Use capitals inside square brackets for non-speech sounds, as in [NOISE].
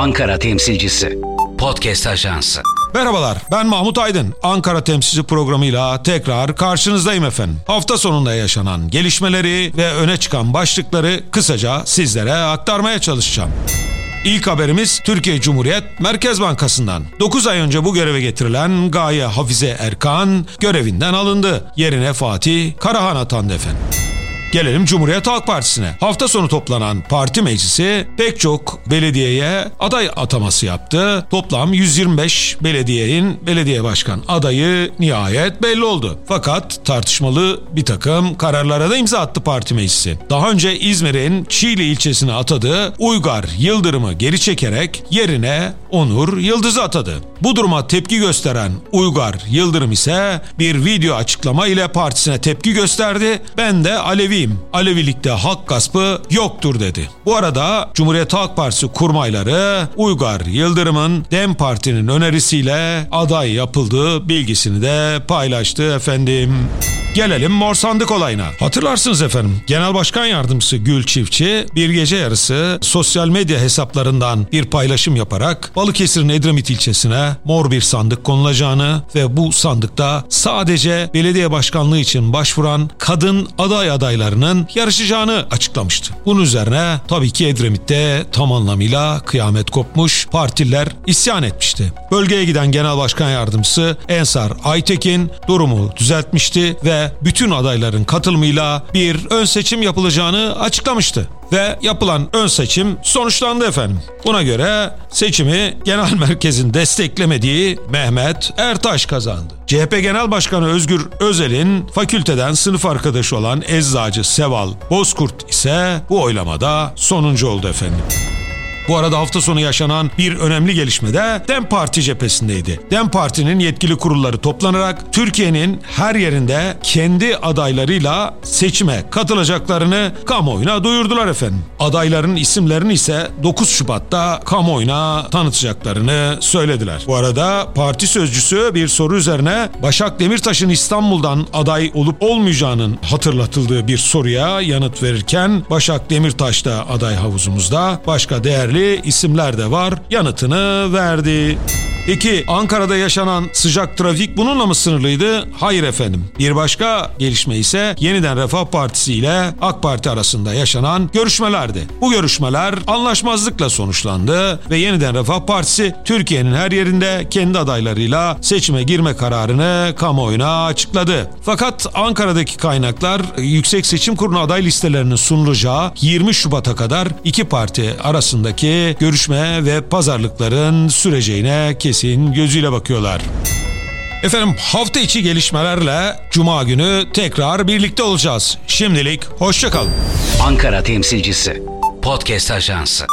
Ankara temsilcisi. Podcast Ajansı. Merhabalar, ben Mahmut Aydın. Ankara Temsilci programıyla tekrar karşınızdayım efendim. Hafta sonunda yaşanan gelişmeleri ve öne çıkan başlıkları kısaca sizlere aktarmaya çalışacağım. İlk haberimiz Türkiye Cumhuriyet Merkez Bankası'ndan. 9 ay önce bu göreve getirilen Gaye Hafize Erkan görevinden alındı. Yerine Fatih Karahan atandı efendim. Gelelim Cumhuriyet Halk Partisi'ne. Hafta sonu toplanan parti meclisi pek çok belediyeye aday ataması yaptı. Toplam 125 belediyenin belediye başkan adayı nihayet belli oldu. Fakat tartışmalı bir takım kararlara da imza attı parti meclisi. Daha önce İzmir'in Çiğli ilçesine atadığı Uygar Yıldırım'ı geri çekerek yerine Onur Yıldız'ı atadı. Bu duruma tepki gösteren Uygar Yıldırım ise bir video açıklama ile partisine tepki gösterdi. Ben de Aleviyim. Alevilikte halk gaspı yoktur dedi. Bu arada Cumhuriyet Halk Partisi kurmayları Uygar Yıldırım'ın DEM Parti'nin önerisiyle aday yapıldığı bilgisini de paylaştı efendim. Gelelim mor sandık olayına. Hatırlarsınız efendim Genel Başkan Yardımcısı Gül Çiftçi bir gece yarısı sosyal medya hesaplarından bir paylaşım yaparak Balıkesir'in Edremit ilçesine mor bir sandık konulacağını ve bu sandıkta sadece belediye başkanlığı için başvuran kadın aday adaylarının yarışacağını açıklamıştı. Bunun üzerine tabii ki Edremit'te tam anlamıyla kıyamet kopmuş, partililer isyan etmişti. Bölgeye giden Genel Başkan Yardımcısı Ensar Aytekin durumu düzeltmişti ve bütün adayların katılımıyla bir ön seçim yapılacağını açıklamıştı. Ve yapılan ön seçim sonuçlandı efendim. Buna göre seçimi genel [LAUGHS] merkezin desteklemediği Mehmet Ertaş kazandı. CHP Genel Başkanı Özgür Özel'in fakülteden sınıf arkadaşı olan eczacı Seval Bozkurt ise bu oylamada sonuncu oldu efendim. Bu arada hafta sonu yaşanan bir önemli gelişme de DEM Parti cephesindeydi. DEM Parti'nin yetkili kurulları toplanarak Türkiye'nin her yerinde kendi adaylarıyla seçime katılacaklarını kamuoyuna duyurdular efendim. Adayların isimlerini ise 9 Şubat'ta kamuoyuna tanıtacaklarını söylediler. Bu arada parti sözcüsü bir soru üzerine Başak Demirtaş'ın İstanbul'dan aday olup olmayacağının hatırlatıldığı bir soruya yanıt verirken Başak Demirtaş da aday havuzumuzda başka değerli isimler de var yanıtını verdi. Peki Ankara'da yaşanan sıcak trafik bununla mı sınırlıydı? Hayır efendim. Bir başka gelişme ise yeniden Refah Partisi ile AK Parti arasında yaşanan görüşmelerdi. Bu görüşmeler anlaşmazlıkla sonuçlandı ve yeniden Refah Partisi Türkiye'nin her yerinde kendi adaylarıyla seçime girme kararını kamuoyuna açıkladı. Fakat Ankara'daki kaynaklar Yüksek Seçim Kurulu aday listelerinin sunulacağı 20 Şubat'a kadar iki parti arasındaki görüşme ve pazarlıkların süreceğine kesin gözüyle bakıyorlar. Efendim hafta içi gelişmelerle Cuma günü tekrar birlikte olacağız. Şimdilik hoşçakalın. Ankara temsilcisi. Podcast Ajansı.